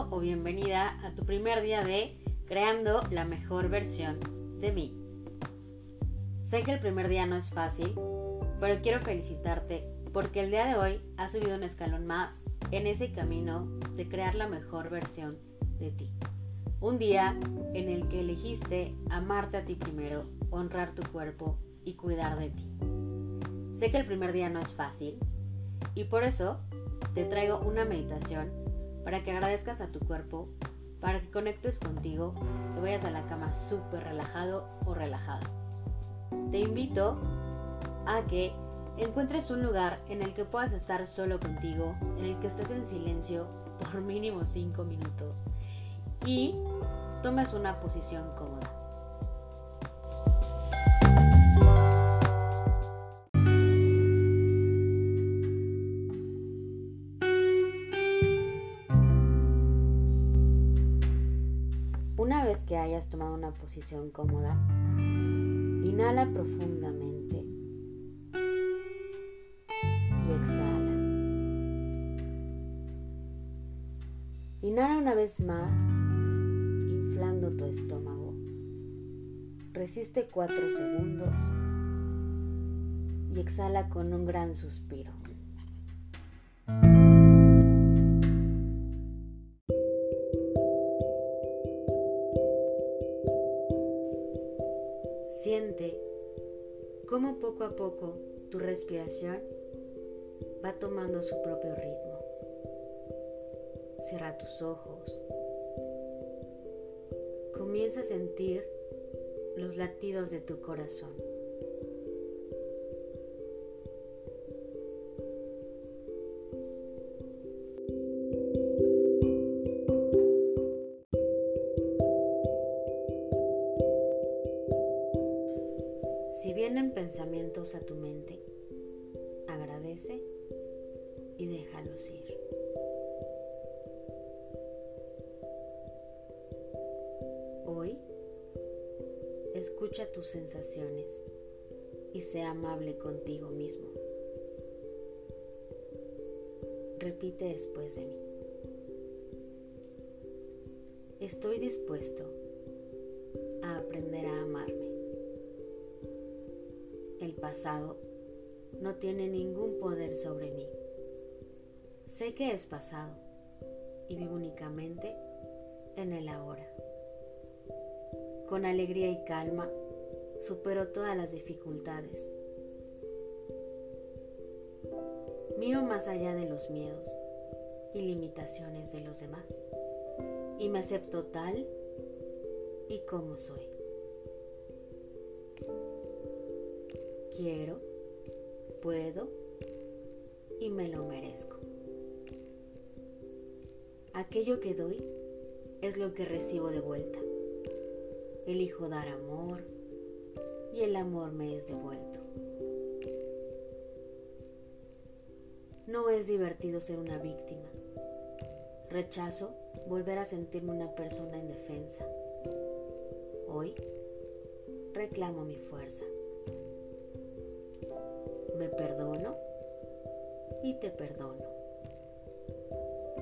O bienvenida a tu primer día de Creando la mejor versión de mí. Sé que el primer día no es fácil, pero quiero felicitarte porque el día de hoy has subido un escalón más en ese camino de crear la mejor versión de ti. Un día en el que elegiste amarte a ti primero, honrar tu cuerpo y cuidar de ti. Sé que el primer día no es fácil y por eso te traigo una meditación para que agradezcas a tu cuerpo, para que conectes contigo, que vayas a la cama súper relajado o relajada. Te invito a que encuentres un lugar en el que puedas estar solo contigo, en el que estés en silencio por mínimo 5 minutos y tomes una posición cómoda. Hayas tomado una posición cómoda, inhala profundamente y exhala. Inhala una vez más, inflando tu estómago. Resiste cuatro segundos y exhala con un gran suspiro. Siente cómo poco a poco tu respiración va tomando su propio ritmo. Cierra tus ojos. Comienza a sentir los latidos de tu corazón. A tu mente, agradece y déjalos ir. Hoy, escucha tus sensaciones y sea amable contigo mismo. Repite después de mí. Estoy dispuesto a aprender a pasado no tiene ningún poder sobre mí. Sé que es pasado y vivo únicamente en el ahora. Con alegría y calma supero todas las dificultades. Miro más allá de los miedos y limitaciones de los demás y me acepto tal y como soy. Quiero, puedo y me lo merezco. Aquello que doy es lo que recibo de vuelta. Elijo dar amor y el amor me es devuelto. No es divertido ser una víctima. Rechazo volver a sentirme una persona indefensa. Hoy reclamo mi fuerza. Me perdono y te perdono.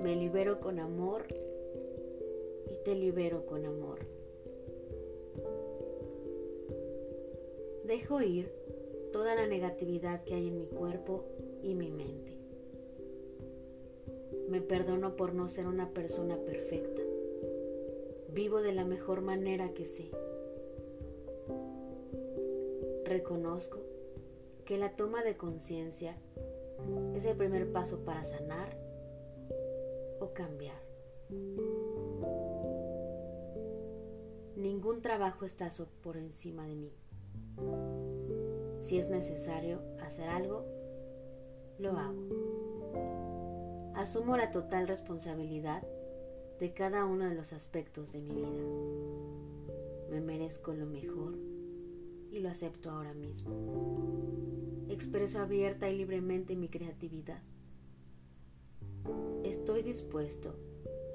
Me libero con amor y te libero con amor. Dejo ir toda la negatividad que hay en mi cuerpo y mi mente. Me perdono por no ser una persona perfecta. Vivo de la mejor manera que sé. Reconozco que la toma de conciencia es el primer paso para sanar o cambiar. Ningún trabajo está por encima de mí. Si es necesario hacer algo, lo hago. Asumo la total responsabilidad de cada uno de los aspectos de mi vida. Me merezco lo mejor y lo acepto ahora mismo. Expreso abierta y libremente mi creatividad. Estoy dispuesto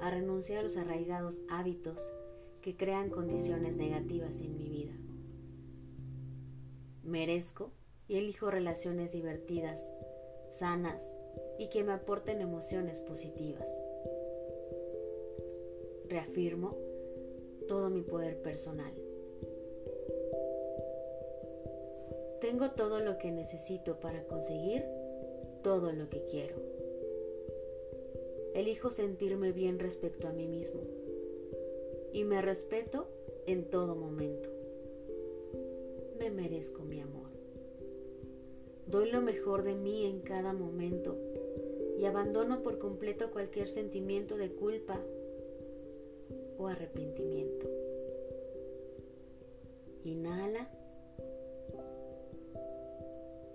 a renunciar a los arraigados hábitos que crean condiciones negativas en mi vida. Merezco y elijo relaciones divertidas, sanas y que me aporten emociones positivas. reafirmo todo mi poder personal. Tengo todo lo que necesito para conseguir todo lo que quiero. Elijo sentirme bien respecto a mí mismo y me respeto en todo momento. Me merezco mi amor. Doy lo mejor de mí en cada momento y abandono por completo cualquier sentimiento de culpa o arrepentimiento. Inhala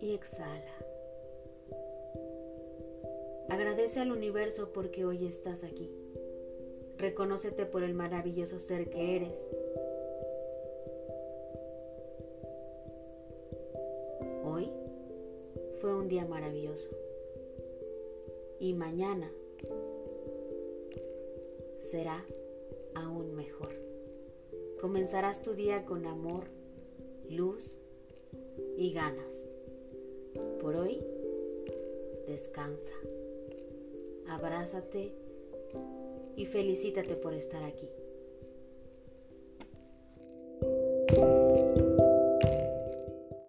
y exhala. Agradece al universo porque hoy estás aquí. Reconócete por el maravilloso ser que eres. Hoy fue un día maravilloso. Y mañana será aún mejor. Comenzarás tu día con amor, luz y ganas. Por hoy, descansa, abrázate y felicítate por estar aquí.